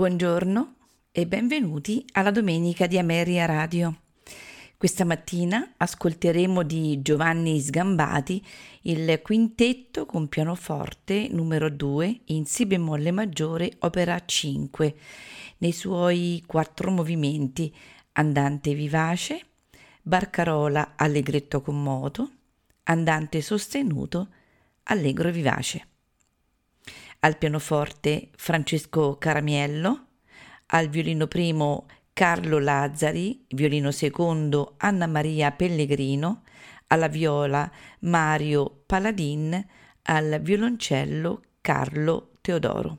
Buongiorno e benvenuti alla domenica di Ameria Radio. Questa mattina ascolteremo di Giovanni Sgambati il quintetto con pianoforte numero 2 in Si bemolle maggiore opera 5 nei suoi quattro movimenti andante vivace, barcarola allegretto con moto, andante sostenuto, allegro vivace al pianoforte Francesco Caramiello, al violino primo Carlo Lazzari, violino secondo Anna Maria Pellegrino, alla viola Mario Paladin, al violoncello Carlo Teodoro.